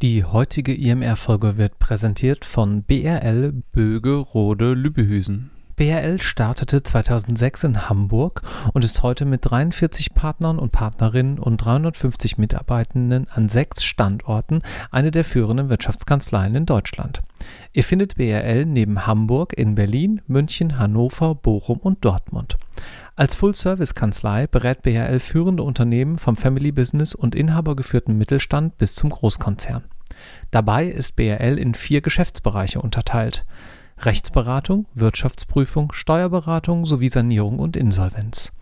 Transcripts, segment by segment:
Die heutige IMR-Folge wird präsentiert von BRL Böge-Rode Lübehüsen. BRL startete 2006 in Hamburg und ist heute mit 43 Partnern und Partnerinnen und 350 Mitarbeitenden an sechs Standorten eine der führenden Wirtschaftskanzleien in Deutschland. Ihr findet BRL neben Hamburg in Berlin, München, Hannover, Bochum und Dortmund. Als Full-Service-Kanzlei berät BRL führende Unternehmen vom Family-Business und inhabergeführten Mittelstand bis zum Großkonzern. Dabei ist BRL in vier Geschäftsbereiche unterteilt: Rechtsberatung, Wirtschaftsprüfung, Steuerberatung sowie Sanierung und Insolvenz.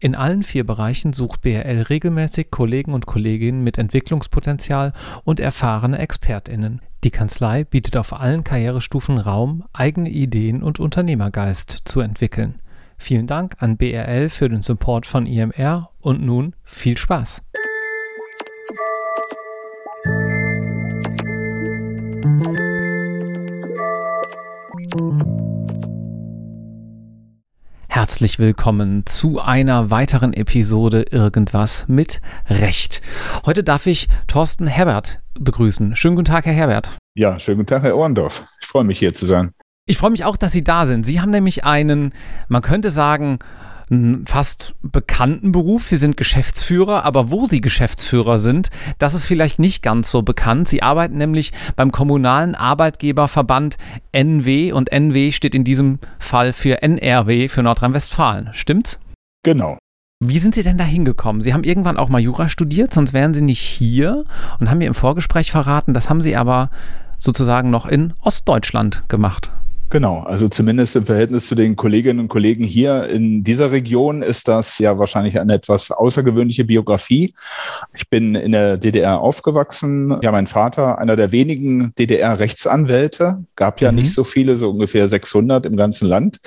In allen vier Bereichen sucht BRL regelmäßig Kollegen und Kolleginnen mit Entwicklungspotenzial und erfahrene ExpertInnen. Die Kanzlei bietet auf allen Karrierestufen Raum, eigene Ideen und Unternehmergeist zu entwickeln. Vielen Dank an BRL für den Support von IMR und nun viel Spaß. Herzlich willkommen zu einer weiteren Episode Irgendwas mit Recht. Heute darf ich Thorsten Herbert begrüßen. Schönen guten Tag, Herr Herbert. Ja, schönen guten Tag, Herr Ohrendorf. Ich freue mich, hier zu sein. Ich freue mich auch, dass Sie da sind. Sie haben nämlich einen, man könnte sagen, fast bekannten Beruf. Sie sind Geschäftsführer, aber wo Sie Geschäftsführer sind, das ist vielleicht nicht ganz so bekannt. Sie arbeiten nämlich beim kommunalen Arbeitgeberverband NW und NW steht in diesem Fall für NRW für Nordrhein-Westfalen. Stimmt's? Genau. Wie sind Sie denn da hingekommen? Sie haben irgendwann auch mal Jura studiert, sonst wären Sie nicht hier und haben mir im Vorgespräch verraten, das haben Sie aber sozusagen noch in Ostdeutschland gemacht. Genau, also zumindest im Verhältnis zu den Kolleginnen und Kollegen hier in dieser Region ist das ja wahrscheinlich eine etwas außergewöhnliche Biografie. Ich bin in der DDR aufgewachsen. Ja, mein Vater, einer der wenigen DDR-Rechtsanwälte, gab ja mhm. nicht so viele, so ungefähr 600 im ganzen Land.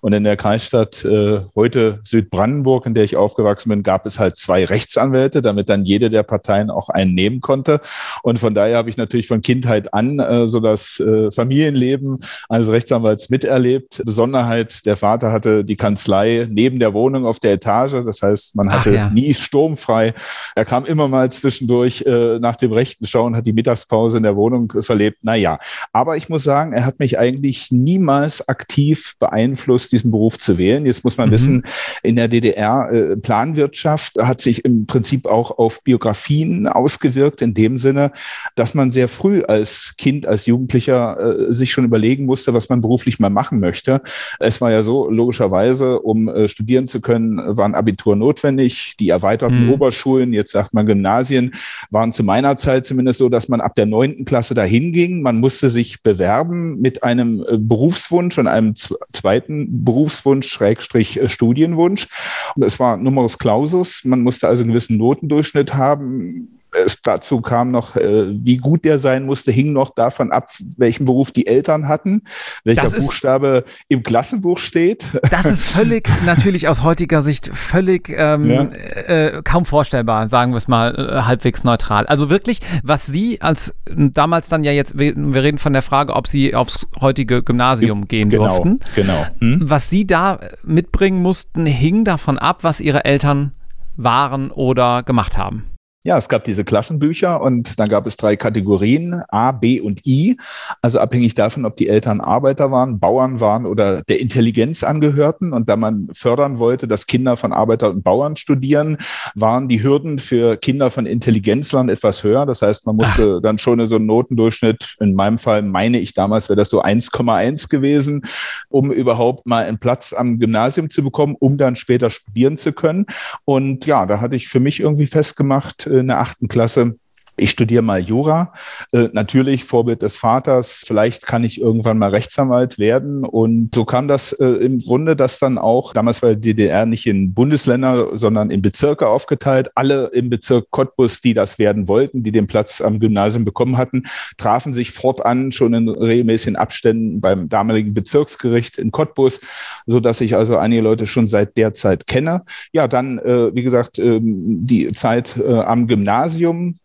Und in der Kreisstadt äh, heute Südbrandenburg, in der ich aufgewachsen bin, gab es halt zwei Rechtsanwälte, damit dann jede der Parteien auch einen nehmen konnte. Und von daher habe ich natürlich von Kindheit an äh, so das äh, Familienleben eines Rechtsanwalts miterlebt. Besonderheit, der Vater hatte die Kanzlei neben der Wohnung auf der Etage. Das heißt, man hatte ja. nie sturmfrei. Er kam immer mal zwischendurch äh, nach dem rechten Schauen, hat die Mittagspause in der Wohnung verlebt. Naja, aber ich muss sagen, er hat mich eigentlich niemals aktiv beeinflusst, diesen Beruf zu wählen. Jetzt muss man mhm. wissen, in der DDR äh, Planwirtschaft hat sich im Prinzip auch auf Biografien ausgewirkt, in dem Sinne, dass man sehr früh als Kind, als Jugendlicher äh, sich schon überlegen musste, was man beruflich mal machen möchte. Es war ja so, logischerweise, um äh, studieren zu können, war ein Abitur notwendig. Die erweiterten mhm. Oberschulen, jetzt sagt man Gymnasien, waren zu meiner Zeit zumindest so, dass man ab der neunten Klasse dahin ging. Man musste sich bewerben mit einem äh, Berufswunsch und einem zweiten Berufswunsch, Schrägstrich äh, Studienwunsch. Und es war Numerus Clausus. Man musste also einen gewissen Notendurchschnitt haben es dazu kam noch, äh, wie gut der sein musste, hing noch davon ab, welchen Beruf die Eltern hatten, welcher ist, Buchstabe im Klassenbuch steht. Das ist völlig, natürlich aus heutiger Sicht, völlig ähm, ja. äh, kaum vorstellbar, sagen wir es mal äh, halbwegs neutral. Also wirklich, was Sie als damals dann ja jetzt, wir, wir reden von der Frage, ob Sie aufs heutige Gymnasium gehen genau, durften. Genau. Hm? Was Sie da mitbringen mussten, hing davon ab, was Ihre Eltern waren oder gemacht haben. Ja, es gab diese Klassenbücher und dann gab es drei Kategorien, A, B und I. Also abhängig davon, ob die Eltern Arbeiter waren, Bauern waren oder der Intelligenz angehörten. Und da man fördern wollte, dass Kinder von Arbeiter und Bauern studieren, waren die Hürden für Kinder von Intelligenzlern etwas höher. Das heißt, man musste Ach. dann schon so einen Notendurchschnitt, in meinem Fall meine ich damals, wäre das so 1,1 gewesen, um überhaupt mal einen Platz am Gymnasium zu bekommen, um dann später studieren zu können. Und ja, da hatte ich für mich irgendwie festgemacht, in der achten Klasse, ich studiere mal Jura. Äh, natürlich Vorbild des Vaters. Vielleicht kann ich irgendwann mal Rechtsanwalt werden. Und so kam das äh, im Grunde, dass dann auch, damals war die DDR nicht in Bundesländer, sondern in Bezirke aufgeteilt. Alle im Bezirk Cottbus, die das werden wollten, die den Platz am Gymnasium bekommen hatten, trafen sich fortan schon in regelmäßigen Abständen beim damaligen Bezirksgericht in Cottbus, so dass ich also einige Leute schon seit der Zeit kenne. Ja, dann, äh, wie gesagt, ähm, die Zeit äh, am Gymnasium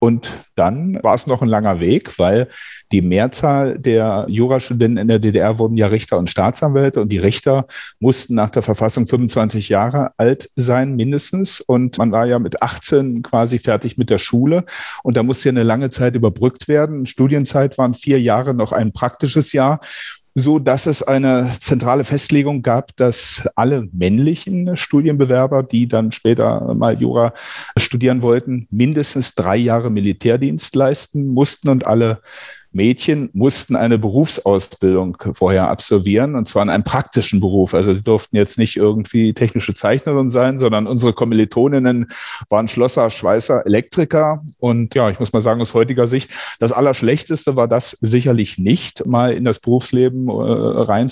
Und dann war es noch ein langer Weg, weil die Mehrzahl der Jurastudenten in der DDR wurden ja Richter und Staatsanwälte und die Richter mussten nach der Verfassung 25 Jahre alt sein, mindestens. Und man war ja mit 18 quasi fertig mit der Schule. Und da musste ja eine lange Zeit überbrückt werden. Studienzeit waren vier Jahre, noch ein praktisches Jahr so dass es eine zentrale Festlegung gab, dass alle männlichen Studienbewerber, die dann später mal Jura studieren wollten, mindestens drei Jahre Militärdienst leisten mussten und alle Mädchen mussten eine Berufsausbildung vorher absolvieren, und zwar in einem praktischen Beruf. Also die durften jetzt nicht irgendwie technische Zeichnerin sein, sondern unsere Kommilitoninnen waren Schlosser, Schweißer, Elektriker. Und ja, ich muss mal sagen, aus heutiger Sicht, das Allerschlechteste war das sicherlich nicht, mal in das Berufsleben äh, rein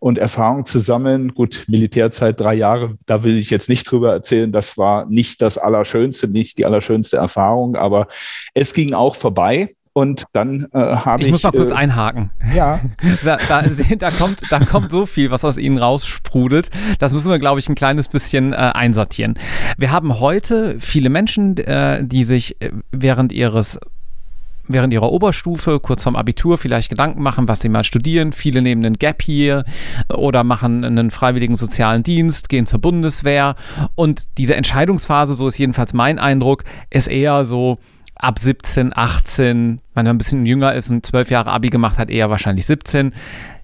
und Erfahrung zu sammeln. Gut, Militärzeit drei Jahre, da will ich jetzt nicht drüber erzählen. Das war nicht das Allerschönste, nicht die allerschönste Erfahrung, aber es ging auch vorbei. Und dann äh, habe ich. Ich muss mal kurz äh, einhaken. Ja. da, da, da, kommt, da kommt so viel, was aus Ihnen raussprudelt. Das müssen wir, glaube ich, ein kleines bisschen äh, einsortieren. Wir haben heute viele Menschen, äh, die sich äh, während ihres während ihrer Oberstufe, kurz vorm Abitur, vielleicht Gedanken machen, was sie mal studieren. Viele nehmen einen Gap hier oder machen einen freiwilligen sozialen Dienst, gehen zur Bundeswehr. Und diese Entscheidungsphase, so ist jedenfalls mein Eindruck, ist eher so, ab 17, 18, wenn man ein bisschen jünger ist und zwölf Jahre Abi gemacht hat, eher wahrscheinlich 17.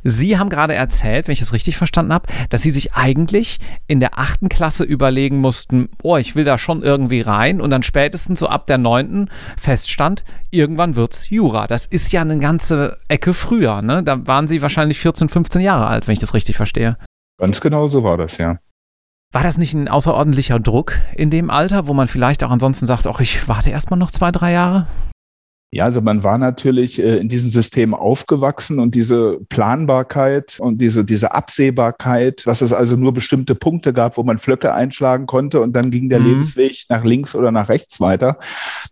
Sie haben gerade erzählt, wenn ich das richtig verstanden habe, dass Sie sich eigentlich in der achten Klasse überlegen mussten, oh, ich will da schon irgendwie rein und dann spätestens so ab der neunten feststand, irgendwann wird's Jura. Das ist ja eine ganze Ecke früher, ne? Da waren Sie wahrscheinlich 14, 15 Jahre alt, wenn ich das richtig verstehe. Ganz genau so war das, ja. War das nicht ein außerordentlicher Druck in dem Alter, wo man vielleicht auch ansonsten sagt, ach, ich warte erstmal noch zwei, drei Jahre? Ja, also man war natürlich äh, in diesem System aufgewachsen und diese Planbarkeit und diese, diese Absehbarkeit, dass es also nur bestimmte Punkte gab, wo man Flöcke einschlagen konnte und dann ging der mhm. Lebensweg nach links oder nach rechts weiter.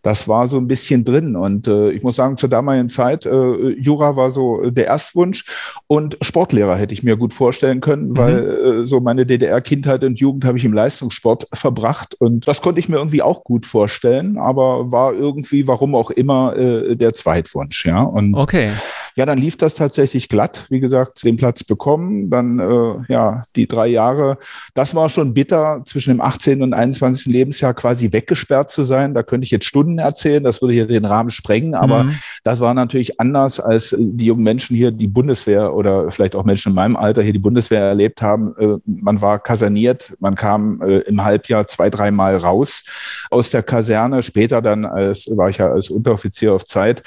Das war so ein bisschen drin. Und äh, ich muss sagen, zur damaligen Zeit, äh, Jura war so der Erstwunsch und Sportlehrer hätte ich mir gut vorstellen können, mhm. weil äh, so meine DDR-Kindheit und Jugend habe ich im Leistungssport verbracht und das konnte ich mir irgendwie auch gut vorstellen, aber war irgendwie, warum auch immer, äh, der Zweitwunsch. Ja, und okay. Ja, dann lief das tatsächlich glatt. Wie gesagt, den Platz bekommen, dann äh, ja die drei Jahre. Das war schon bitter, zwischen dem 18. und 21. Lebensjahr quasi weggesperrt zu sein. Da könnte ich jetzt Stunden erzählen, das würde hier den Rahmen sprengen, aber mhm. das war natürlich anders, als die jungen Menschen hier die Bundeswehr oder vielleicht auch Menschen in meinem Alter hier die Bundeswehr erlebt haben. Äh, man war kaserniert, man kam äh, im Halbjahr zwei, dreimal raus aus der Kaserne. Später dann als war ich ja als Unteroffizier auf Zeit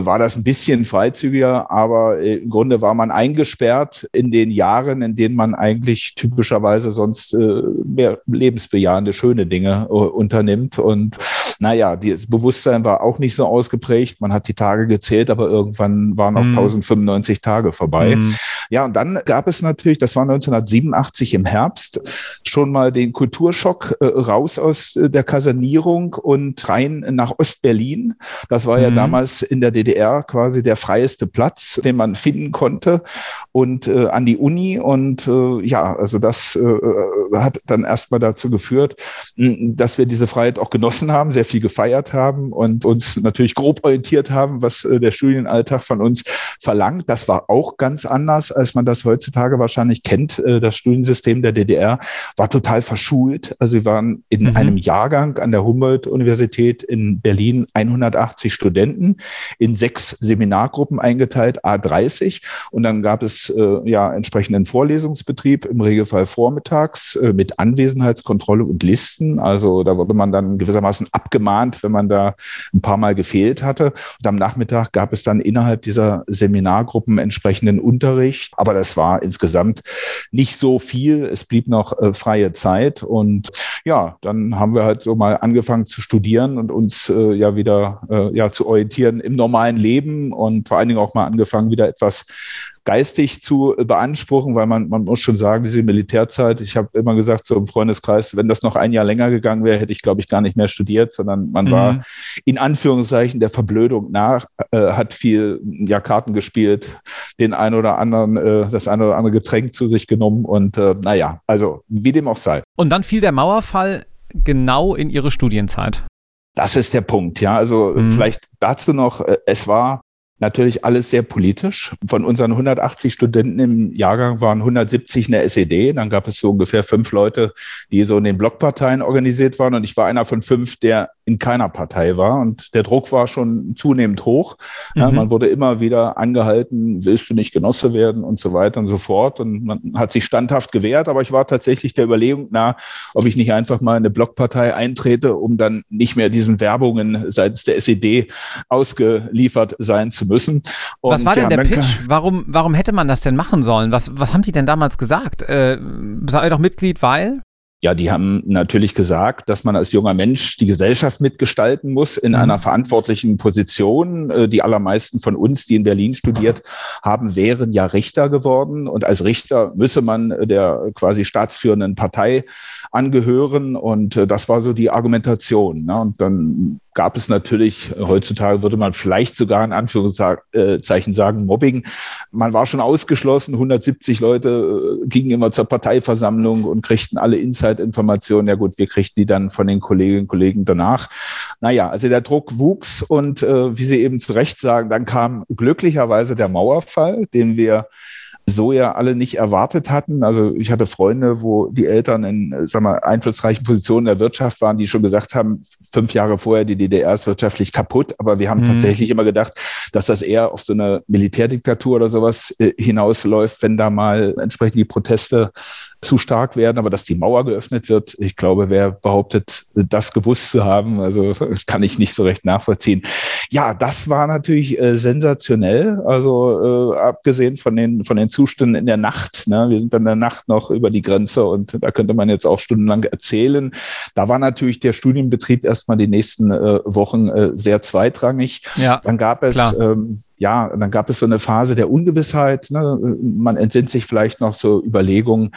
war das ein bisschen freizügiger, aber im Grunde war man eingesperrt in den Jahren, in denen man eigentlich typischerweise sonst äh, mehr lebensbejahende, schöne Dinge äh, unternimmt. Und naja, das Bewusstsein war auch nicht so ausgeprägt. Man hat die Tage gezählt, aber irgendwann waren auch mhm. 1095 Tage vorbei. Mhm. Ja, und dann gab es natürlich, das war 1987 im Herbst, schon mal den Kulturschock äh, raus aus äh, der Kasernierung und rein nach Ostberlin. Das war mhm. ja damals in der DDR quasi der freieste Platz, den man finden konnte und äh, an die Uni. Und äh, ja, also das äh, hat dann erstmal dazu geführt, dass wir diese Freiheit auch genossen haben, sehr viel gefeiert haben und uns natürlich grob orientiert haben, was äh, der Studienalltag von uns verlangt. Das war auch ganz anders als man das heutzutage wahrscheinlich kennt. Äh, das Studiensystem der DDR war total verschult. Also wir waren in mhm. einem Jahrgang an der Humboldt-Universität in Berlin 180 Studenten in sechs Seminargruppen eingeteilt, A30. Und dann gab es äh, ja entsprechenden Vorlesungsbetrieb, im Regelfall vormittags äh, mit Anwesenheitskontrolle und Listen. Also da wurde man dann gewissermaßen abgemahnt, wenn man da ein paar Mal gefehlt hatte. Und am Nachmittag gab es dann innerhalb dieser Seminargruppen entsprechenden Unterricht aber das war insgesamt nicht so viel. Es blieb noch äh, freie Zeit. Und ja, dann haben wir halt so mal angefangen zu studieren und uns äh, ja wieder äh, ja, zu orientieren im normalen Leben und vor allen Dingen auch mal angefangen, wieder etwas geistig zu beanspruchen, weil man, man muss schon sagen, diese Militärzeit, ich habe immer gesagt, so im Freundeskreis, wenn das noch ein Jahr länger gegangen wäre, hätte ich, glaube ich, gar nicht mehr studiert, sondern man mhm. war in Anführungszeichen der Verblödung nach, äh, hat viel ja, Karten gespielt, den ein oder anderen, äh, das ein oder andere Getränk zu sich genommen und äh, naja, also wie dem auch sei. Und dann fiel der Mauerfall genau in ihre Studienzeit. Das ist der Punkt, ja. Also mhm. vielleicht dazu noch, äh, es war Natürlich alles sehr politisch. Von unseren 180 Studenten im Jahrgang waren 170 in der SED. Dann gab es so ungefähr fünf Leute, die so in den Blockparteien organisiert waren. Und ich war einer von fünf, der in keiner Partei war. Und der Druck war schon zunehmend hoch. Mhm. Ja, man wurde immer wieder angehalten, willst du nicht Genosse werden und so weiter und so fort. Und man hat sich standhaft gewehrt. Aber ich war tatsächlich der Überlegung nah, ob ich nicht einfach mal in eine Blockpartei eintrete, um dann nicht mehr diesen Werbungen seitens der SED ausgeliefert sein zu müssen. Und was war denn der Pitch? Warum, warum hätte man das denn machen sollen? Was, was haben die denn damals gesagt? Äh, sei doch Mitglied, weil? Ja, die haben natürlich gesagt, dass man als junger Mensch die Gesellschaft mitgestalten muss in mhm. einer verantwortlichen Position. Äh, die allermeisten von uns, die in Berlin studiert haben, wären ja Richter geworden. Und als Richter müsse man der quasi staatsführenden Partei angehören. Und äh, das war so die Argumentation. Ne? Und dann gab es natürlich, heutzutage würde man vielleicht sogar in Anführungszeichen sagen, Mobbing. Man war schon ausgeschlossen. 170 Leute äh, gingen immer zur Parteiversammlung und kriegten alle Inside-Informationen. Ja gut, wir kriegten die dann von den Kolleginnen und Kollegen danach. Naja, also der Druck wuchs und äh, wie Sie eben zu Recht sagen, dann kam glücklicherweise der Mauerfall, den wir so ja alle nicht erwartet hatten. Also ich hatte Freunde, wo die Eltern in sag mal, einflussreichen Positionen der Wirtschaft waren, die schon gesagt haben, fünf Jahre vorher, die DDR ist wirtschaftlich kaputt. Aber wir haben mhm. tatsächlich immer gedacht, dass das eher auf so eine Militärdiktatur oder sowas äh, hinausläuft, wenn da mal entsprechend die Proteste zu stark werden, aber dass die Mauer geöffnet wird, ich glaube, wer behauptet, das gewusst zu haben, also kann ich nicht so recht nachvollziehen. Ja, das war natürlich äh, sensationell, also äh, abgesehen von den, von den Zuständen in der Nacht. Ne? Wir sind dann in der Nacht noch über die Grenze und da könnte man jetzt auch stundenlang erzählen. Da war natürlich der Studienbetrieb erstmal die nächsten äh, Wochen äh, sehr zweitrangig. Ja, dann gab es ähm, ja, dann gab es so eine Phase der Ungewissheit. Ne? Man entsinnt sich vielleicht noch so Überlegungen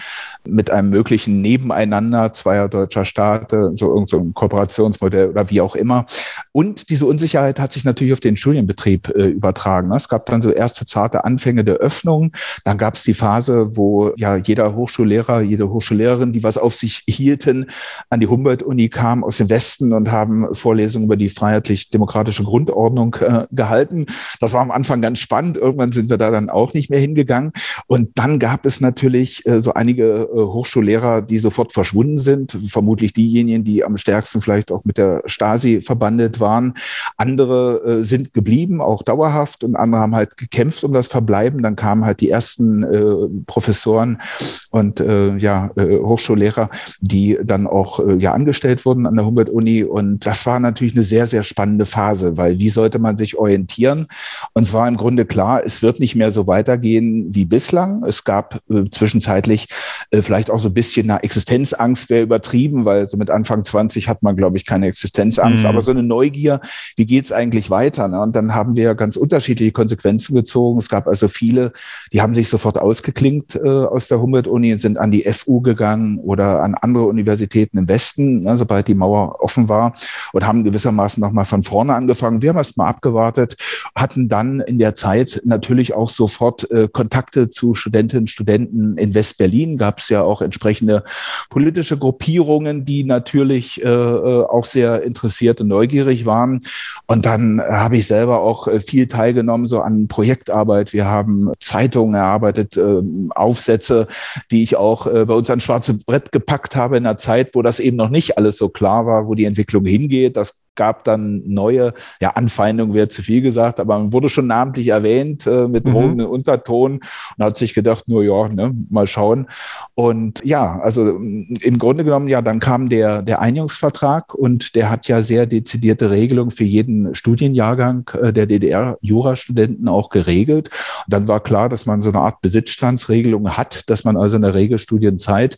mit einem möglichen Nebeneinander zweier deutscher Staaten, so irgendein so Kooperationsmodell oder wie auch immer. Und diese Unsicherheit hat sich natürlich auf den Studienbetrieb äh, übertragen. Ne? Es gab dann so erste zarte Anfänge der Öffnung. Dann gab es die Phase, wo ja jeder Hochschullehrer, jede Hochschullehrerin, die was auf sich hielten, an die Humboldt-Uni kam aus dem Westen und haben Vorlesungen über die freiheitlich-demokratische Grundordnung äh, gehalten. Das war Anfang ganz spannend. Irgendwann sind wir da dann auch nicht mehr hingegangen. Und dann gab es natürlich äh, so einige äh, Hochschullehrer, die sofort verschwunden sind. Vermutlich diejenigen, die am stärksten vielleicht auch mit der Stasi verbandet waren. Andere äh, sind geblieben, auch dauerhaft. Und andere haben halt gekämpft um das Verbleiben. Dann kamen halt die ersten Professoren und ja, Hochschullehrer, die dann auch ja angestellt wurden an der Humboldt-Uni. Und das war natürlich eine sehr, sehr spannende Phase, weil wie sollte man sich orientieren? Und und zwar im Grunde klar, es wird nicht mehr so weitergehen wie bislang. Es gab äh, zwischenzeitlich äh, vielleicht auch so ein bisschen eine Existenzangst, wäre übertrieben, weil so mit Anfang 20 hat man, glaube ich, keine Existenzangst, mhm. aber so eine Neugier, wie geht's eigentlich weiter? Ne? Und dann haben wir ganz unterschiedliche Konsequenzen gezogen. Es gab also viele, die haben sich sofort ausgeklinkt äh, aus der Humboldt-Uni und sind an die FU gegangen oder an andere Universitäten im Westen, ne, sobald die Mauer offen war und haben gewissermaßen nochmal von vorne angefangen. Wir haben erst mal abgewartet, hatten dann in der Zeit natürlich auch sofort äh, Kontakte zu Studentinnen und Studenten in West-Berlin. Gab es ja auch entsprechende politische Gruppierungen, die natürlich äh, äh auch sehr interessiert und neugierig waren. Und dann habe ich selber auch äh, viel teilgenommen so an Projektarbeit. Wir haben Zeitungen erarbeitet, äh, Aufsätze, die ich auch äh, bei uns an schwarze Brett gepackt habe in einer Zeit, wo das eben noch nicht alles so klar war, wo die Entwicklung hingeht. Das gab dann neue, ja, Anfeindungen wäre zu viel gesagt, aber man wurde schon namentlich erwähnt äh, mit mhm. drohenden Unterton und hat sich gedacht, nur ja, ne, mal schauen. Und ja, also mm, im Grunde genommen, ja, dann kam der, der Einigungsvertrag und der hat ja sehr dezidierte Regelungen für jeden Studienjahrgang äh, der DDR-Jurastudenten auch geregelt. Und dann war klar, dass man so eine Art Besitzstandsregelung hat, dass man also in der Regelstudienzeit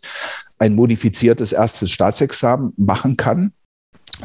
ein modifiziertes erstes Staatsexamen machen kann.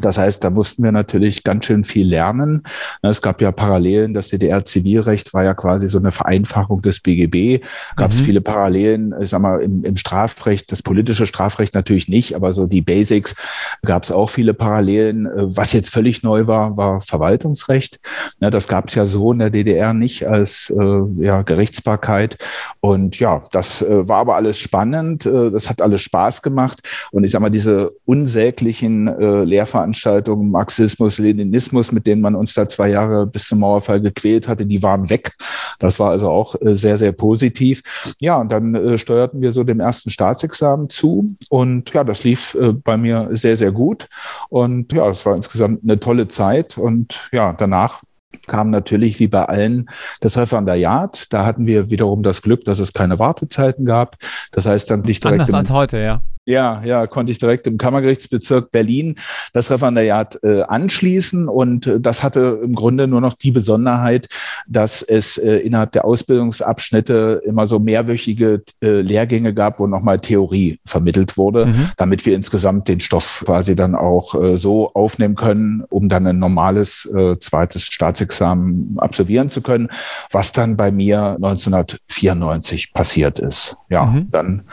Das heißt, da mussten wir natürlich ganz schön viel lernen. Es gab ja Parallelen, das DDR-Zivilrecht war ja quasi so eine Vereinfachung des BGB. Gab es mhm. viele Parallelen, ich sag mal, im, im, Strafrecht, das politische Strafrecht natürlich nicht, aber so die Basics gab es auch viele Parallelen. Was jetzt völlig neu war, war Verwaltungsrecht. Das gab es ja so in der DDR nicht als äh, ja, Gerichtsbarkeit. Und ja, das äh, war aber alles spannend. Äh, das hat alles Spaß gemacht. Und ich sag mal, diese unsäglichen Lehrveranstaltungen Lehrveranstaltungen, Marxismus, Leninismus, mit denen man uns da zwei Jahre bis zum Mauerfall gequält hatte, die waren weg. Das war also auch äh, sehr, sehr positiv. Ja, und dann äh, steuerten wir so dem ersten Staatsexamen zu. Und ja, das lief äh, bei mir sehr, sehr gut. Und ja, es war insgesamt eine tolle Zeit. Und ja, danach kam natürlich wie bei allen das Referendariat. Da hatten wir wiederum das Glück, dass es keine Wartezeiten gab. Das heißt dann nicht direkt. Anders als heute, ja. Ja, ja, konnte ich direkt im Kammergerichtsbezirk Berlin das Referendariat äh, anschließen. Und äh, das hatte im Grunde nur noch die Besonderheit, dass es äh, innerhalb der Ausbildungsabschnitte immer so mehrwöchige äh, Lehrgänge gab, wo nochmal Theorie vermittelt wurde, mhm. damit wir insgesamt den Stoff quasi dann auch äh, so aufnehmen können, um dann ein normales äh, zweites Staatsexamen absolvieren zu können, was dann bei mir 1994 passiert ist. Ja, mhm. dann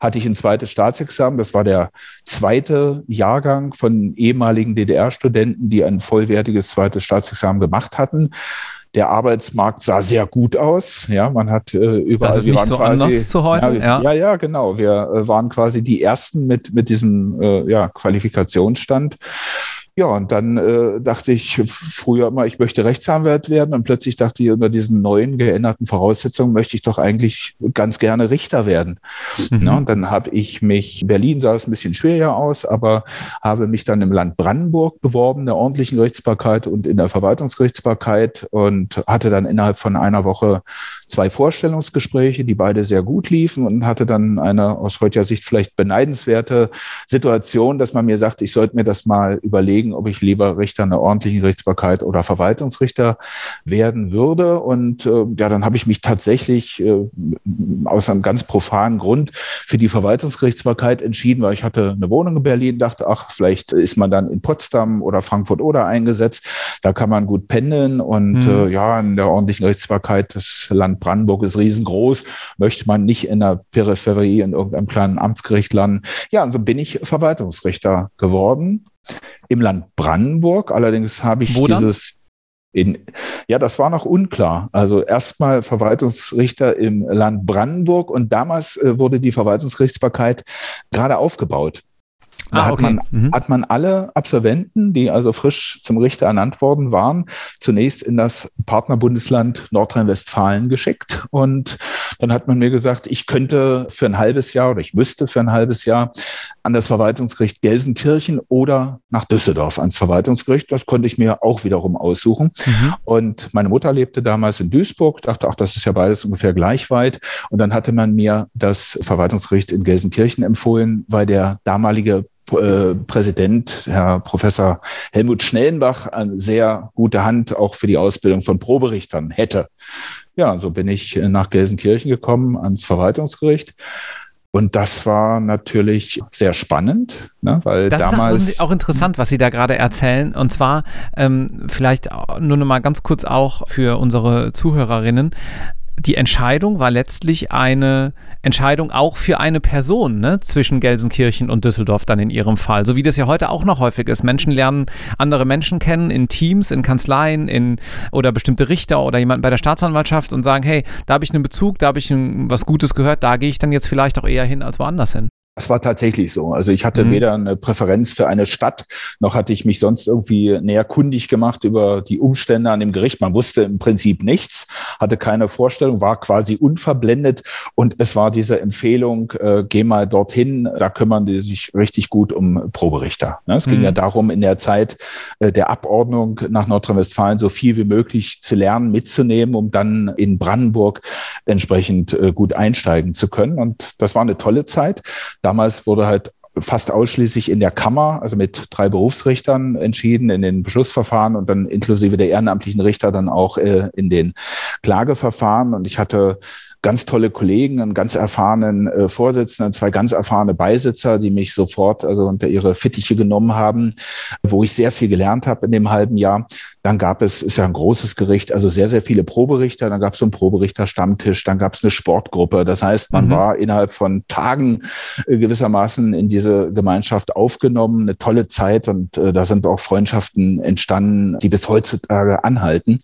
hatte ich ein zweites Staatsexamen haben. Das war der zweite Jahrgang von ehemaligen DDR-Studenten, die ein vollwertiges zweites Staatsexamen gemacht hatten. Der Arbeitsmarkt sah sehr gut aus. Ja, man hat äh, überall. Das ist nicht so quasi, anders zu heute. Ja, ja, ja, genau. Wir äh, waren quasi die ersten mit mit diesem äh, ja, Qualifikationsstand. Ja, und dann äh, dachte ich früher immer, ich möchte Rechtsanwalt werden und plötzlich dachte ich, unter diesen neuen geänderten Voraussetzungen möchte ich doch eigentlich ganz gerne Richter werden. Mhm. Ja, und dann habe ich mich, Berlin sah es ein bisschen schwerer aus, aber habe mich dann im Land Brandenburg beworben, in der ordentlichen Gerichtsbarkeit und in der Verwaltungsgerichtsbarkeit und hatte dann innerhalb von einer Woche zwei Vorstellungsgespräche, die beide sehr gut liefen und hatte dann eine aus heutiger Sicht vielleicht beneidenswerte Situation, dass man mir sagt, ich sollte mir das mal überlegen, überlegen, ob ich lieber Richter in der ordentlichen Gerichtsbarkeit oder Verwaltungsrichter werden würde. Und äh, ja, dann habe ich mich tatsächlich äh, aus einem ganz profanen Grund für die Verwaltungsgerichtsbarkeit entschieden, weil ich hatte eine Wohnung in Berlin, dachte, ach, vielleicht ist man dann in Potsdam oder Frankfurt oder eingesetzt. Da kann man gut pendeln und mhm. äh, ja, in der ordentlichen Gerichtsbarkeit, das Land Brandenburg ist riesengroß, möchte man nicht in der Peripherie in irgendeinem kleinen Amtsgericht landen. Ja, und so bin ich Verwaltungsrichter geworden im Land Brandenburg. Allerdings habe ich Wo dieses in, ja, das war noch unklar. Also erstmal Verwaltungsrichter im Land Brandenburg und damals äh, wurde die Verwaltungsgerichtsbarkeit gerade aufgebaut. Da ah, okay. hat, man, mhm. hat man alle Absolventen, die also frisch zum Richter ernannt worden waren, zunächst in das Partnerbundesland Nordrhein-Westfalen geschickt. Und dann hat man mir gesagt, ich könnte für ein halbes Jahr oder ich müsste für ein halbes Jahr an das Verwaltungsgericht Gelsenkirchen oder nach Düsseldorf ans Verwaltungsgericht. Das konnte ich mir auch wiederum aussuchen. Mhm. Und meine Mutter lebte damals in Duisburg, dachte, ach, das ist ja beides ungefähr gleich weit. Und dann hatte man mir das Verwaltungsgericht in Gelsenkirchen empfohlen, weil der damalige äh, Präsident, Herr Professor Helmut Schnellenbach, eine sehr gute Hand auch für die Ausbildung von Proberichtern hätte. Ja, so bin ich nach Gelsenkirchen gekommen ans Verwaltungsgericht. Und das war natürlich sehr spannend, ne, weil das damals. ist auch interessant, was Sie da gerade erzählen. Und zwar ähm, vielleicht nur noch mal ganz kurz auch für unsere Zuhörerinnen die Entscheidung war letztlich eine Entscheidung auch für eine Person ne, zwischen Gelsenkirchen und Düsseldorf dann in ihrem Fall. So wie das ja heute auch noch häufig ist. Menschen lernen andere Menschen kennen in Teams, in Kanzleien, in oder bestimmte Richter oder jemanden bei der Staatsanwaltschaft und sagen, hey, da habe ich einen Bezug, da habe ich was Gutes gehört, da gehe ich dann jetzt vielleicht auch eher hin als woanders hin. Das war tatsächlich so. Also ich hatte mhm. weder eine Präferenz für eine Stadt, noch hatte ich mich sonst irgendwie näher kundig gemacht über die Umstände an dem Gericht. Man wusste im Prinzip nichts, hatte keine Vorstellung, war quasi unverblendet. Und es war diese Empfehlung, äh, geh mal dorthin, da kümmern die sich richtig gut um Proberichter. Ne? Es mhm. ging ja darum, in der Zeit äh, der Abordnung nach Nordrhein-Westfalen so viel wie möglich zu lernen, mitzunehmen, um dann in Brandenburg entsprechend äh, gut einsteigen zu können. Und das war eine tolle Zeit. Damals wurde halt fast ausschließlich in der Kammer, also mit drei Berufsrichtern entschieden in den Beschlussverfahren und dann inklusive der ehrenamtlichen Richter dann auch äh, in den Klageverfahren. Und ich hatte ganz tolle Kollegen, einen ganz erfahrenen äh, Vorsitzenden, zwei ganz erfahrene Beisitzer, die mich sofort also unter ihre Fittiche genommen haben, wo ich sehr viel gelernt habe in dem halben Jahr. Dann gab es, ist ja ein großes Gericht, also sehr, sehr viele Proberichter. Dann gab es so einen Proberichter-Stammtisch, dann gab es eine Sportgruppe. Das heißt, man mhm. war innerhalb von Tagen äh, gewissermaßen in diese Gemeinschaft aufgenommen. Eine tolle Zeit und äh, da sind auch Freundschaften entstanden, die bis heutzutage anhalten.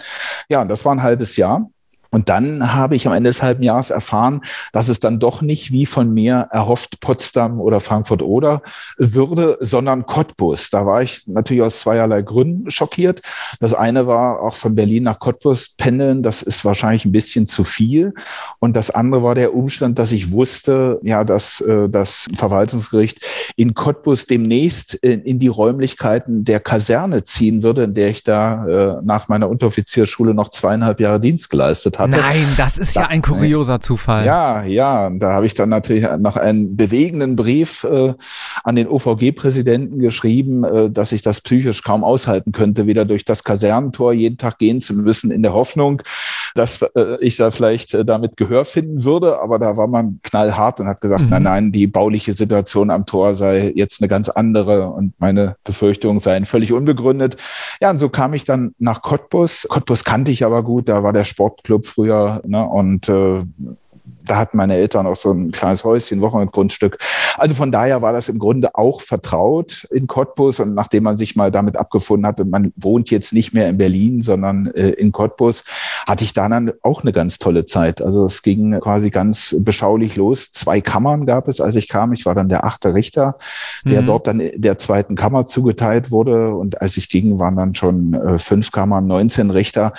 Ja, und das war ein halbes Jahr. Und dann habe ich am Ende des halben Jahres erfahren, dass es dann doch nicht wie von mir erhofft Potsdam oder Frankfurt oder würde, sondern Cottbus. Da war ich natürlich aus zweierlei Gründen schockiert. Das eine war auch von Berlin nach Cottbus pendeln. Das ist wahrscheinlich ein bisschen zu viel. Und das andere war der Umstand, dass ich wusste, ja, dass äh, das Verwaltungsgericht in Cottbus demnächst in, in, die Räumlichkeiten der Kaserne ziehen würde, in der ich da äh, nach meiner Unteroffizierschule noch zweieinhalb Jahre Dienst geleistet habe hatte. Nein, das ist da, ja ein kurioser Zufall. Ja, ja, da habe ich dann natürlich noch einen bewegenden Brief äh, an den OVG-Präsidenten geschrieben, äh, dass ich das psychisch kaum aushalten könnte, wieder durch das Kasernentor jeden Tag gehen zu müssen, in der Hoffnung, dass äh, ich da vielleicht äh, damit Gehör finden würde. Aber da war man knallhart und hat gesagt, mhm. nein, nein, die bauliche Situation am Tor sei jetzt eine ganz andere und meine Befürchtungen seien völlig unbegründet. Ja, und so kam ich dann nach Cottbus. Cottbus kannte ich aber gut, da war der Sportclub früher ne, und äh, da hatten meine Eltern auch so ein kleines Häuschen, Wochenendgrundstück. Also von daher war das im Grunde auch vertraut in Cottbus. Und nachdem man sich mal damit abgefunden hatte, man wohnt jetzt nicht mehr in Berlin, sondern äh, in Cottbus, hatte ich da dann auch eine ganz tolle Zeit. Also es ging quasi ganz beschaulich los. Zwei Kammern gab es, als ich kam. Ich war dann der achte Richter, der mhm. dort dann der zweiten Kammer zugeteilt wurde. Und als ich ging, waren dann schon äh, fünf Kammern, 19 Richter.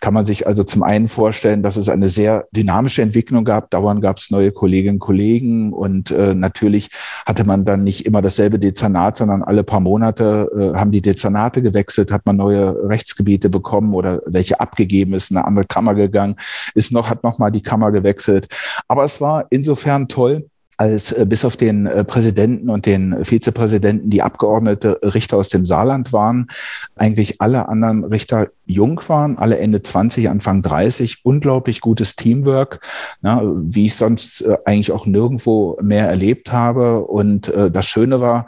Kann man sich also zum einen vorstellen, dass es eine sehr dynamische Entwicklung gab gab. Dauernd gab es neue Kolleginnen und Kollegen und äh, natürlich hatte man dann nicht immer dasselbe Dezernat, sondern alle paar Monate äh, haben die Dezernate gewechselt, hat man neue Rechtsgebiete bekommen oder welche abgegeben ist, eine andere Kammer gegangen, ist noch, hat noch mal die Kammer gewechselt. Aber es war insofern toll, als äh, bis auf den äh, Präsidenten und den Vizepräsidenten die Abgeordnete Richter aus dem Saarland waren, eigentlich alle anderen Richter jung waren, alle Ende 20, Anfang 30, unglaublich gutes Teamwork, na, wie ich sonst äh, eigentlich auch nirgendwo mehr erlebt habe. Und äh, das Schöne war,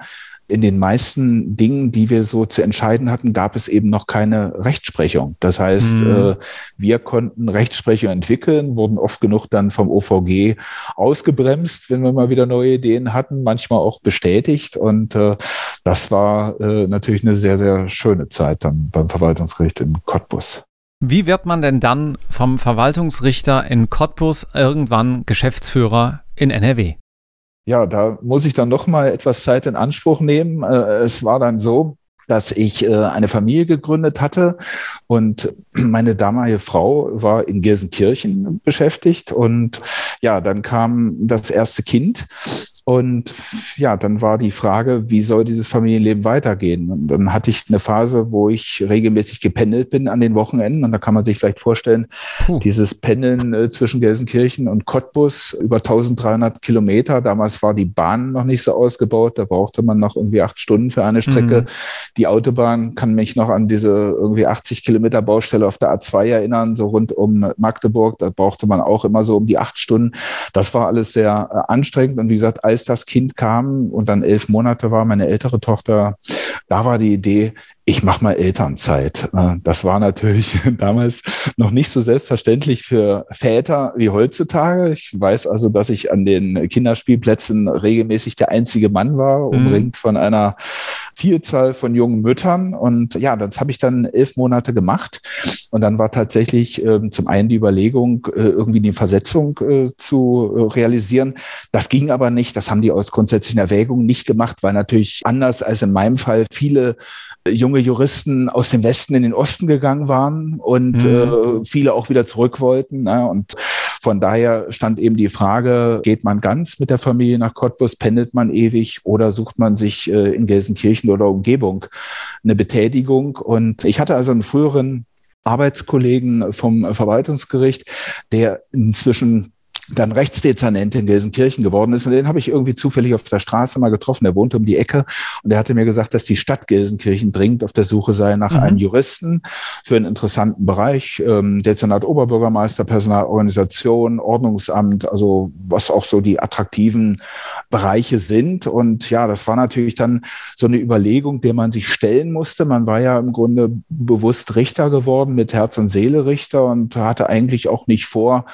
in den meisten Dingen, die wir so zu entscheiden hatten, gab es eben noch keine Rechtsprechung. Das heißt, mhm. äh, wir konnten Rechtsprechung entwickeln, wurden oft genug dann vom OVG ausgebremst, wenn wir mal wieder neue Ideen hatten, manchmal auch bestätigt. Und äh, das war äh, natürlich eine sehr, sehr schöne Zeit dann beim Verwaltungsgericht in Cottbus. Wie wird man denn dann vom Verwaltungsrichter in Cottbus irgendwann Geschäftsführer in NRW? Ja, da muss ich dann noch mal etwas Zeit in Anspruch nehmen. Äh, es war dann so, dass ich äh, eine Familie gegründet hatte und meine damalige Frau war in Gelsenkirchen beschäftigt und ja, dann kam das erste Kind und ja, dann war die Frage, wie soll dieses Familienleben weitergehen? Und dann hatte ich eine Phase, wo ich regelmäßig gependelt bin an den Wochenenden. Und da kann man sich vielleicht vorstellen, Puh. dieses Pendeln äh, zwischen Gelsenkirchen und Cottbus über 1300 Kilometer. Damals war die Bahn noch nicht so ausgebaut. Da brauchte man noch irgendwie acht Stunden für eine Strecke. Mhm. Die Autobahn kann mich noch an diese irgendwie 80 Kilometer Baustelle auf der A2 erinnern, so rund um Magdeburg. Da brauchte man auch immer so um die acht Stunden. Das war alles sehr äh, anstrengend. Und wie gesagt, als das Kind kam und dann elf Monate war, meine ältere Tochter, da war die Idee, ich mache mal Elternzeit. Äh, das war natürlich damals noch nicht so selbstverständlich für Väter wie heutzutage. Ich weiß also, dass ich an den Kinderspielplätzen regelmäßig der einzige Mann war, mhm. umringt von einer Vielzahl von jungen Müttern. Und ja, das habe ich dann elf Monate gemacht. Und dann war tatsächlich äh, zum einen die Überlegung, äh, irgendwie die Versetzung äh, zu äh, realisieren. Das ging aber nicht. Das haben die aus grundsätzlichen Erwägungen nicht gemacht, weil natürlich anders als in meinem Fall viele junge Juristen aus dem Westen in den Osten gegangen waren und mhm. äh, viele auch wieder zurück wollten. Ne? Und von daher stand eben die Frage, geht man ganz mit der Familie nach Cottbus, pendelt man ewig oder sucht man sich äh, in Gelsenkirchen oder Umgebung eine Betätigung? Und ich hatte also einen früheren Arbeitskollegen vom Verwaltungsgericht, der inzwischen dann Rechtsdezernent in Gelsenkirchen geworden ist. Und den habe ich irgendwie zufällig auf der Straße mal getroffen. Der wohnte um die Ecke und er hatte mir gesagt, dass die Stadt Gelsenkirchen dringend auf der Suche sei nach mhm. einem Juristen für einen interessanten Bereich. Ähm, Dezernat Oberbürgermeister, Personalorganisation, Ordnungsamt, also was auch so die attraktiven Bereiche sind. Und ja, das war natürlich dann so eine Überlegung, der man sich stellen musste. Man war ja im Grunde bewusst Richter geworden, mit Herz und Seele Richter und hatte eigentlich auch nicht vor,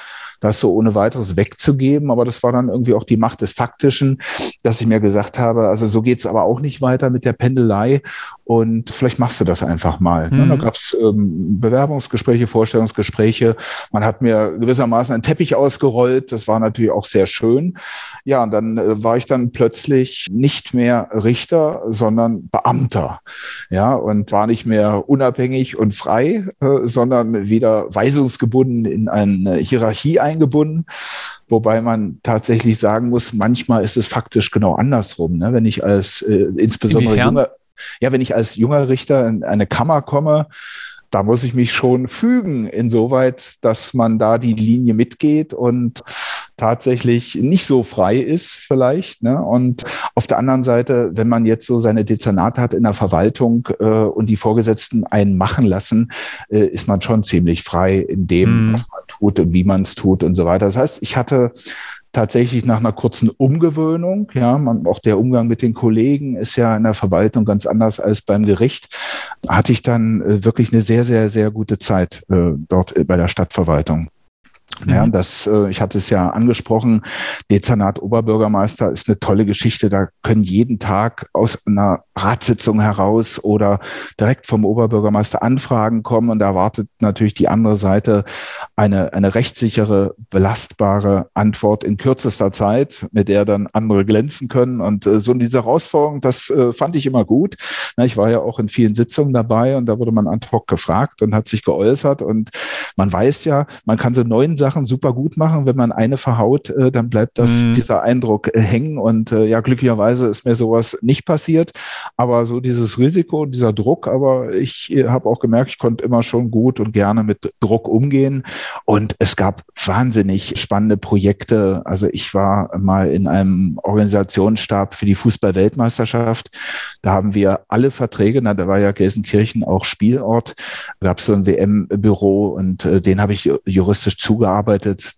das so ohne weiteres wegzugeben. Aber das war dann irgendwie auch die Macht des Faktischen, dass ich mir gesagt habe, also so geht's aber auch nicht weiter mit der Pendelei. Und vielleicht machst du das einfach mal. Mhm. Da gab es ähm, Bewerbungsgespräche, Vorstellungsgespräche. Man hat mir gewissermaßen einen Teppich ausgerollt. Das war natürlich auch sehr schön. Ja, und dann äh, war ich dann plötzlich nicht mehr Richter, sondern Beamter. Ja, und war nicht mehr unabhängig und frei, äh, sondern wieder weisungsgebunden in eine Hierarchie eingebunden. Wobei man tatsächlich sagen muss, manchmal ist es faktisch genau andersrum. Ne? Wenn ich als äh, insbesondere junger, ja, wenn ich als junger Richter in eine Kammer komme, da muss ich mich schon fügen, insoweit, dass man da die Linie mitgeht und tatsächlich nicht so frei ist vielleicht. Ne? Und auf der anderen Seite, wenn man jetzt so seine Dezernate hat in der Verwaltung äh, und die Vorgesetzten einen machen lassen, äh, ist man schon ziemlich frei in dem, mhm. was man tut und wie man es tut und so weiter. Das heißt, ich hatte tatsächlich nach einer kurzen Umgewöhnung, ja, man, auch der Umgang mit den Kollegen ist ja in der Verwaltung ganz anders als beim Gericht, hatte ich dann äh, wirklich eine sehr, sehr, sehr gute Zeit äh, dort äh, bei der Stadtverwaltung. Ja, mhm. das, äh, ich hatte es ja angesprochen, Dezernat Oberbürgermeister ist eine tolle Geschichte. Da können jeden Tag aus einer Ratssitzung heraus oder direkt vom Oberbürgermeister Anfragen kommen und da erwartet natürlich die andere Seite eine, eine rechtssichere, belastbare Antwort in kürzester Zeit, mit der dann andere glänzen können. Und äh, so diese Herausforderung, das äh, fand ich immer gut. Na, ich war ja auch in vielen Sitzungen dabei und da wurde man ad hoc gefragt und hat sich geäußert und man weiß ja, man kann so neuen Sachen super gut machen. Wenn man eine verhaut, äh, dann bleibt das, mhm. dieser Eindruck äh, hängen und äh, ja, glücklicherweise ist mir sowas nicht passiert. Aber so dieses Risiko, dieser Druck, aber ich äh, habe auch gemerkt, ich konnte immer schon gut und gerne mit Druck umgehen. Und es gab wahnsinnig spannende Projekte. Also ich war mal in einem Organisationsstab für die Fußball-Weltmeisterschaft. Da haben wir alle Verträge, na, da war ja Gelsenkirchen auch Spielort, da gab es so ein WM-Büro und äh, den habe ich juristisch zugearbeitet.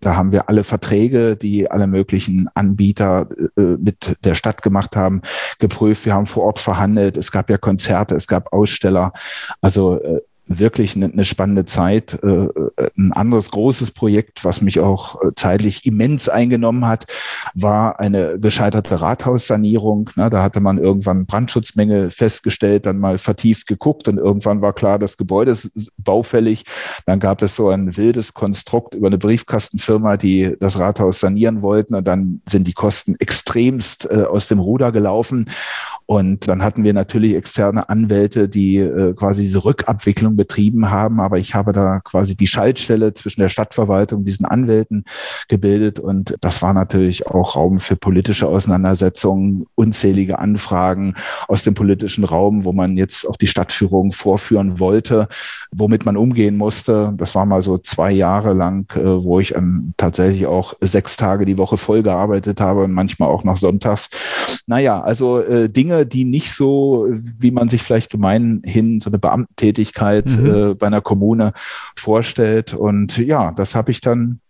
Da haben wir alle Verträge, die alle möglichen Anbieter äh, mit der Stadt gemacht haben, geprüft. Wir haben vor Ort verhandelt verhandelt. Es gab ja Konzerte, es gab Aussteller. Also äh, wirklich eine, eine spannende Zeit. Äh, äh, ein anderes großes Projekt, was mich auch äh, zeitlich immens eingenommen hat, war eine gescheiterte Rathaussanierung. Da hatte man irgendwann Brandschutzmenge festgestellt, dann mal vertieft geguckt und irgendwann war klar, das Gebäude ist baufällig. Dann gab es so ein wildes Konstrukt über eine Briefkastenfirma, die das Rathaus sanieren wollten und dann sind die Kosten extremst aus dem Ruder gelaufen. Und dann hatten wir natürlich externe Anwälte, die quasi diese Rückabwicklung betrieben haben, aber ich habe da quasi die Schaltstelle zwischen der Stadtverwaltung, diesen Anwälten gebildet und das war natürlich auch Raum für politische Auseinandersetzungen, unzählige Anfragen aus dem politischen Raum, wo man jetzt auch die Stadtführung vorführen wollte, womit man umgehen musste. Das war mal so zwei Jahre lang, äh, wo ich tatsächlich auch sechs Tage die Woche voll gearbeitet habe und manchmal auch noch sonntags. Naja, also äh, Dinge, die nicht so, wie man sich vielleicht gemeinhin so eine Beamtentätigkeit mhm. äh, bei einer Kommune vorstellt. Und ja, das habe ich dann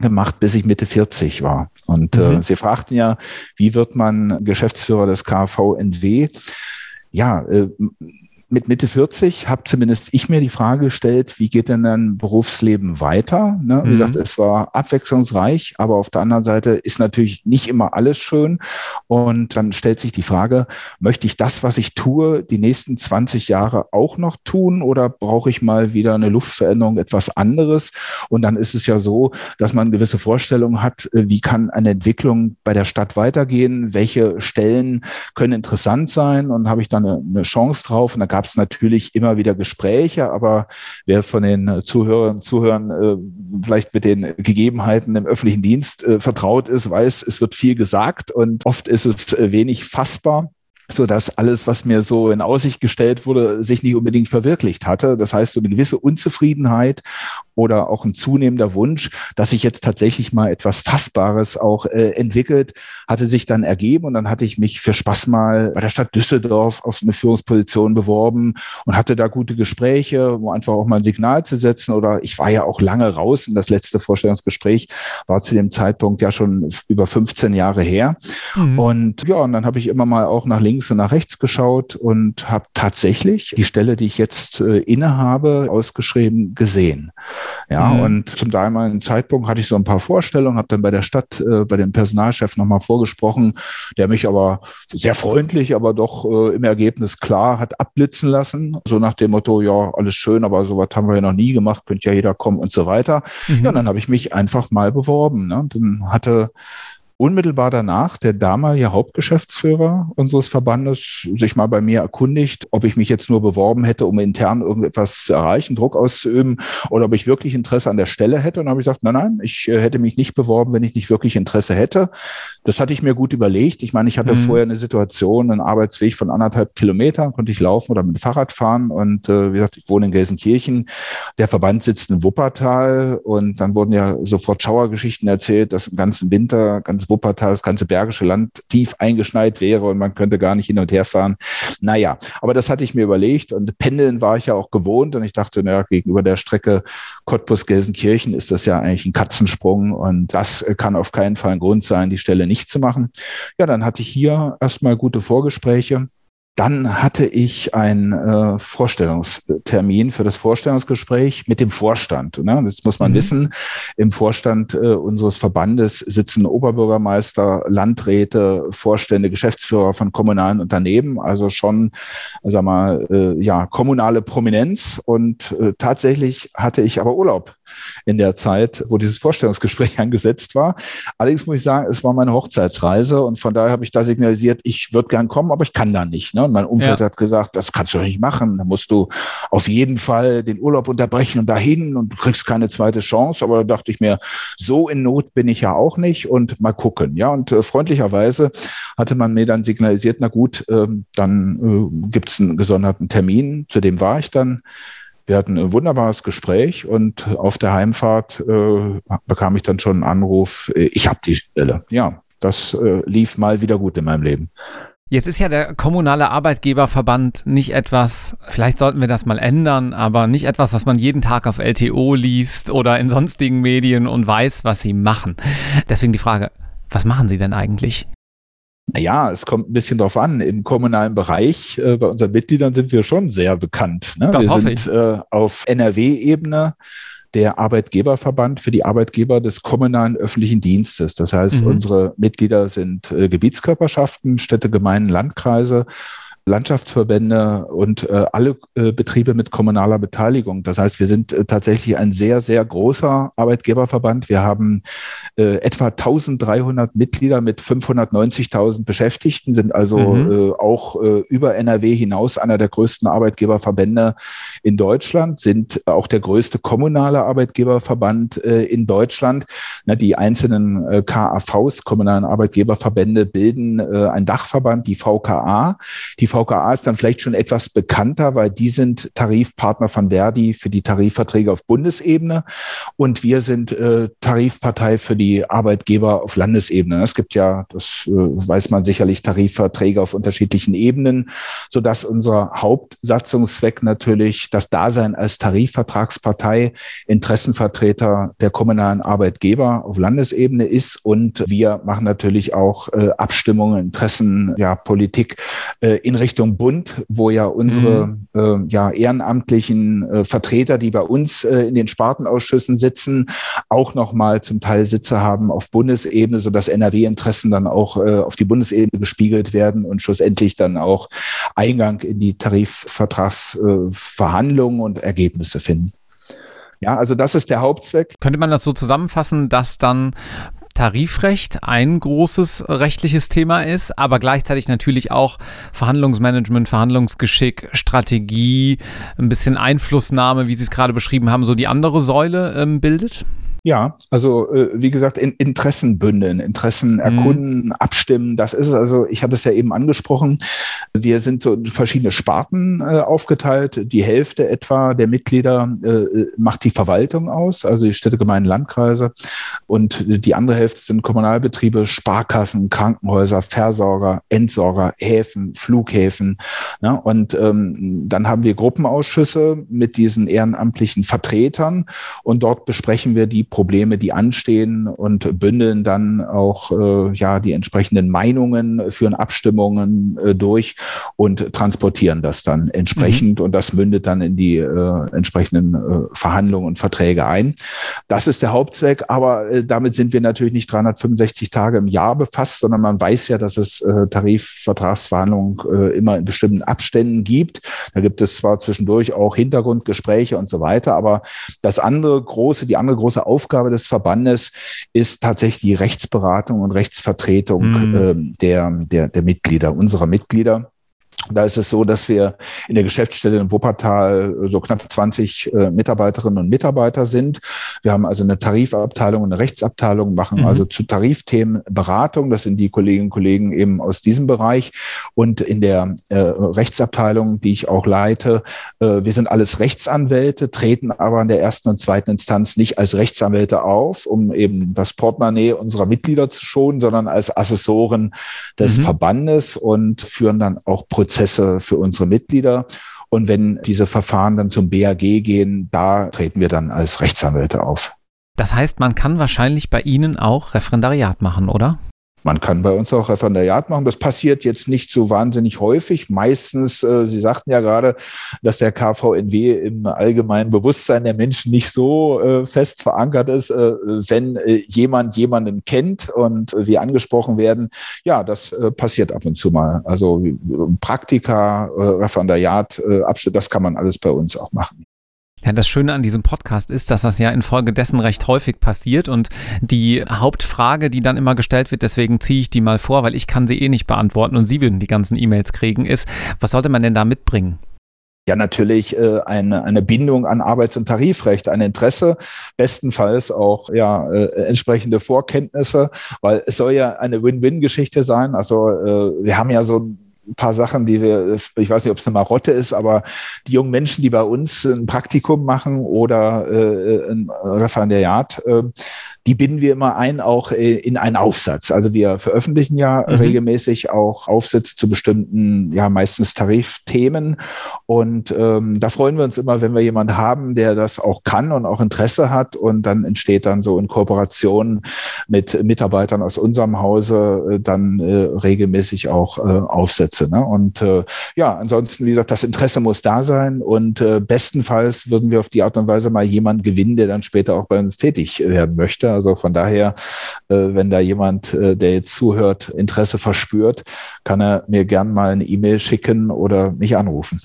gemacht, bis ich Mitte 40 war. Und äh, mhm. äh, Sie fragten ja, wie wird man Geschäftsführer des KVNW? Ja, äh, mit Mitte 40 habe zumindest ich mir die Frage gestellt, wie geht denn ein Berufsleben weiter? Ne? Wie mhm. gesagt, es war abwechslungsreich, aber auf der anderen Seite ist natürlich nicht immer alles schön. Und dann stellt sich die Frage, möchte ich das, was ich tue, die nächsten 20 Jahre auch noch tun oder brauche ich mal wieder eine Luftveränderung, etwas anderes? Und dann ist es ja so, dass man gewisse Vorstellungen hat, äh, wie kann eine Entwicklung bei der Stadt weitergehen? Welche Stellen können interessant sein? Und habe ich dann eine, eine Chance drauf? Und da gab es natürlich immer wieder Gespräche, aber wer von den Zuhörern Zuhörern äh, vielleicht mit den Gegebenheiten im öffentlichen Dienst äh, vertraut ist, weiß, es wird viel gesagt und oft ist es äh, wenig fassbar so dass alles, was mir so in Aussicht gestellt wurde, sich nicht unbedingt verwirklicht hatte. Das heißt, so eine gewisse Unzufriedenheit oder auch ein zunehmender Wunsch, dass sich jetzt tatsächlich mal etwas Fassbares auch äh, entwickelt, hatte sich dann ergeben und dann hatte ich mich für Spaß mal bei der Stadt Düsseldorf auf eine Führungsposition beworben und hatte da gute Gespräche, um einfach auch mal ein Signal zu setzen oder ich war ja auch lange raus und das letzte Vorstellungsgespräch war zu dem Zeitpunkt ja schon über 15 Jahre her mhm. und ja, und dann habe ich immer mal auch nach links und nach rechts geschaut und habe tatsächlich die Stelle, die ich jetzt äh, innehabe, ausgeschrieben gesehen. Ja, mhm. und zum damaligen Zeitpunkt hatte ich so ein paar Vorstellungen, habe dann bei der Stadt, äh, bei dem Personalchef nochmal vorgesprochen, der mich aber sehr freundlich, aber doch äh, im Ergebnis klar hat abblitzen lassen. So nach dem Motto, ja, alles schön, aber sowas haben wir ja noch nie gemacht, könnte ja jeder kommen und so weiter. Mhm. Ja, und dann habe ich mich einfach mal beworben. Ne? Dann hatte unmittelbar danach der damalige Hauptgeschäftsführer unseres Verbandes sich mal bei mir erkundigt, ob ich mich jetzt nur beworben hätte, um intern irgendetwas zu erreichen, Druck auszuüben, oder ob ich wirklich Interesse an der Stelle hätte. Und dann habe ich gesagt, nein, nein, ich äh, hätte mich nicht beworben, wenn ich nicht wirklich Interesse hätte. Das hatte ich mir gut überlegt. Ich meine, ich hatte mhm. vorher eine Situation, einen Arbeitsweg von anderthalb Kilometern, konnte ich laufen oder mit dem Fahrrad fahren. Und äh, wie gesagt, ich wohne in Gelsenkirchen. Der Verband sitzt in Wuppertal und dann wurden ja sofort Schauergeschichten erzählt, dass im ganzen Winter ganz Wuppertal, das ganze Bergische Land tief eingeschneit wäre und man könnte gar nicht hin und her fahren. Naja, aber das hatte ich mir überlegt und pendeln war ich ja auch gewohnt und ich dachte, naja, gegenüber der Strecke Cottbus-Gelsenkirchen ist das ja eigentlich ein Katzensprung und das kann auf keinen Fall ein Grund sein, die Stelle nicht zu machen. Ja, dann hatte ich hier erstmal gute Vorgespräche dann hatte ich einen äh, Vorstellungstermin für das Vorstellungsgespräch mit dem Vorstand. Ne? Das muss man mhm. wissen. Im Vorstand äh, unseres Verbandes sitzen Oberbürgermeister, Landräte, Vorstände, Geschäftsführer von kommunalen Unternehmen, also schon, sag mal, äh, ja, kommunale Prominenz. Und äh, tatsächlich hatte ich aber Urlaub in der Zeit, wo dieses Vorstellungsgespräch angesetzt war. Allerdings muss ich sagen, es war meine Hochzeitsreise und von daher habe ich da signalisiert, ich würde gern kommen, aber ich kann da nicht. Ne? Und mein Umfeld ja. hat gesagt, das kannst du nicht machen. Da musst du auf jeden Fall den Urlaub unterbrechen und dahin und du kriegst keine zweite Chance. Aber da dachte ich mir, so in Not bin ich ja auch nicht und mal gucken. Ja, und äh, freundlicherweise hatte man mir dann signalisiert, na gut, äh, dann äh, gibt es einen gesonderten Termin. Zu dem war ich dann. Wir hatten ein wunderbares Gespräch und auf der Heimfahrt äh, bekam ich dann schon einen Anruf, äh, ich habe die Stelle. Ja, das äh, lief mal wieder gut in meinem Leben. Jetzt ist ja der kommunale Arbeitgeberverband nicht etwas, vielleicht sollten wir das mal ändern, aber nicht etwas, was man jeden Tag auf LTO liest oder in sonstigen Medien und weiß, was sie machen. Deswegen die Frage, was machen Sie denn eigentlich? Naja, es kommt ein bisschen drauf an. Im kommunalen Bereich, äh, bei unseren Mitgliedern sind wir schon sehr bekannt. Ne? Das wir sind äh, auf NRW-Ebene der Arbeitgeberverband für die Arbeitgeber des kommunalen öffentlichen Dienstes. Das heißt, mhm. unsere Mitglieder sind äh, Gebietskörperschaften, Städte, Gemeinden, Landkreise Landschaftsverbände und äh, alle äh, Betriebe mit kommunaler Beteiligung. Das heißt, wir sind äh, tatsächlich ein sehr, sehr großer Arbeitgeberverband. Wir haben äh, etwa 1300 Mitglieder mit 590.000 Beschäftigten, sind also mhm. Äh, auch äh, über NRW hinaus einer der größten Arbeitgeberverbände in Deutschland, sind auch der größte kommunale Arbeitgeberverband in Deutschland. Na, die einzelnen KAVs, kommunalen Arbeitgeberverbände, bilden ein Dachverband, die VKA. Die VKA VKA ist dann vielleicht schon etwas bekannter, weil die sind Tarifpartner von Verdi für die Tarifverträge auf Bundesebene und wir sind äh, Tarifpartei für die Arbeitgeber auf Landesebene. Es gibt ja, das äh, weiß man sicherlich, Tarifverträge auf unterschiedlichen Ebenen, sodass unser Hauptsatzungszweck natürlich das Dasein als Tarifvertragspartei, Interessenvertreter der kommunalen Arbeitgeber auf Landesebene ist und wir machen natürlich auch äh, Abstimmungen, Interessen, ja, Politik äh, in Richtung Richtung Bund, wo ja unsere mhm. äh, ja, ehrenamtlichen äh, Vertreter, die bei uns äh, in den Spartenausschüssen sitzen, auch nochmal zum Teil Sitze haben auf Bundesebene, sodass NRW-Interessen dann auch äh, auf die Bundesebene gespiegelt werden und schlussendlich dann auch Eingang in die Tarifvertragsverhandlungen und Ergebnisse finden. Ja, also das ist der Hauptzweck. Könnte man das so zusammenfassen, dass dann Tarifrecht ein großes rechtliches Thema ist, aber gleichzeitig natürlich auch Verhandlungsmanagement, Verhandlungsgeschick, Strategie, ein bisschen Einflussnahme, wie Sie es gerade beschrieben haben, so die andere Säule ähm, bildet? Ja, also äh, wie gesagt, in, Interessen bündeln, Interessen mhm. erkunden, mhm. abstimmen. Das ist also, ich hatte es ja eben angesprochen, wir sind so in verschiedene Sparten äh, aufgeteilt. Die Hälfte etwa der Mitglieder äh, macht die Verwaltung aus, also die Städte, Gemeinden, Landkreise. Und die andere Hälfte sind Kommunalbetriebe, Sparkassen, Krankenhäuser, Versorger, Entsorger, Häfen, Flughäfen. Ne? Und ähm, dann haben wir Gruppenausschüsse mit diesen ehrenamtlichen Vertretern und dort besprechen wir die Probleme, die anstehen und bündeln dann auch äh, ja die entsprechenden Meinungen, führen Abstimmungen äh, durch und transportieren das dann entsprechend mhm. und das mündet dann in die äh, entsprechenden äh, Verhandlungen und Verträge ein. Das ist der Hauptzweck, aber äh, damit sind wir natürlich nicht 365 Tage im Jahr befasst, sondern man weiß ja, dass es äh, Tarifvertragsverhandlungen äh, immer in bestimmten Abständen gibt. Da gibt es zwar zwischendurch auch Hintergrundgespräche und so weiter, aber das andere große, die andere große Aufgabe des Verbandes ist tatsächlich die Rechtsberatung und Rechtsvertretung mhm. äh, der, der, der Mitglieder, unserer Mitglieder. Da ist es so, dass wir in der Geschäftsstelle in Wuppertal so knapp 20 äh, Mitarbeiterinnen und Mitarbeiter sind. Wir haben also eine Tarifabteilung und eine Rechtsabteilung, machen mhm. also zu Tarifthemen Beratung. Das sind die Kolleginnen und Kollegen eben aus diesem Bereich. Und in der äh, Rechtsabteilung, die ich auch leite, äh, wir sind alles Rechtsanwälte, treten aber in der ersten und zweiten Instanz nicht als Rechtsanwälte auf, um eben das Portemonnaie unserer Mitglieder zu schonen, sondern als Assessoren des mhm. Verbandes und führen dann auch Prozesse Prozesse für unsere Mitglieder. Und wenn diese Verfahren dann zum BAG gehen, da treten wir dann als Rechtsanwälte auf. Das heißt, man kann wahrscheinlich bei Ihnen auch Referendariat machen, oder? Man kann bei uns auch Referendariat machen. Das passiert jetzt nicht so wahnsinnig häufig. Meistens, äh, Sie sagten ja gerade, dass der KVNW im allgemeinen Bewusstsein der Menschen nicht so äh, fest verankert ist. Äh, wenn äh, jemand jemanden kennt und wir angesprochen werden, ja, das äh, passiert ab und zu mal. Also Praktika, äh, Referendariat, Abschnitt, das kann man alles bei uns auch machen. Ja, das Schöne an diesem Podcast ist, dass das ja infolgedessen recht häufig passiert und die Hauptfrage, die dann immer gestellt wird, deswegen ziehe ich die mal vor, weil ich kann sie eh nicht beantworten und Sie würden die ganzen E-Mails kriegen, ist, was sollte man denn da mitbringen? ja natürlich äh, eine, eine Bindung an Arbeits- und Tarifrecht, ein Interesse, bestenfalls auch ja äh, entsprechende Vorkenntnisse, weil es soll ja eine Win-Win-Geschichte sein. Also äh, wir haben ja so ein ein paar Sachen, die wir, ich weiß nicht, ob es eine Marotte ist, aber die jungen Menschen, die bei uns ein Praktikum machen oder äh, ein Referendariat, äh, die binden wir immer ein, auch äh, in einen Aufsatz. Also wir veröffentlichen ja mhm. regelmäßig auch Aufsätze zu bestimmten, ja meistens Tarifthemen. Und ähm, da freuen wir uns immer, wenn wir jemanden haben, der das auch kann und auch Interesse hat. Und dann entsteht dann so in Kooperation mit Mitarbeitern aus unserem Hause äh, dann äh, regelmäßig auch äh, Aufsätze. Ne? Und äh, ja, ansonsten, wie gesagt, das Interesse muss da sein. Und äh, bestenfalls würden wir auf die Art und Weise mal jemanden gewinnen, der dann später auch bei uns tätig werden möchte. Also von daher, äh, wenn da jemand, äh, der jetzt zuhört, Interesse verspürt, kann er mir gern mal eine E-Mail schicken oder mich anrufen.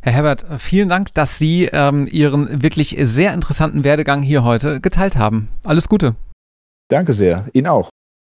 Herr Herbert, vielen Dank, dass Sie ähm, Ihren wirklich sehr interessanten Werdegang hier heute geteilt haben. Alles Gute. Danke sehr. Ihnen auch.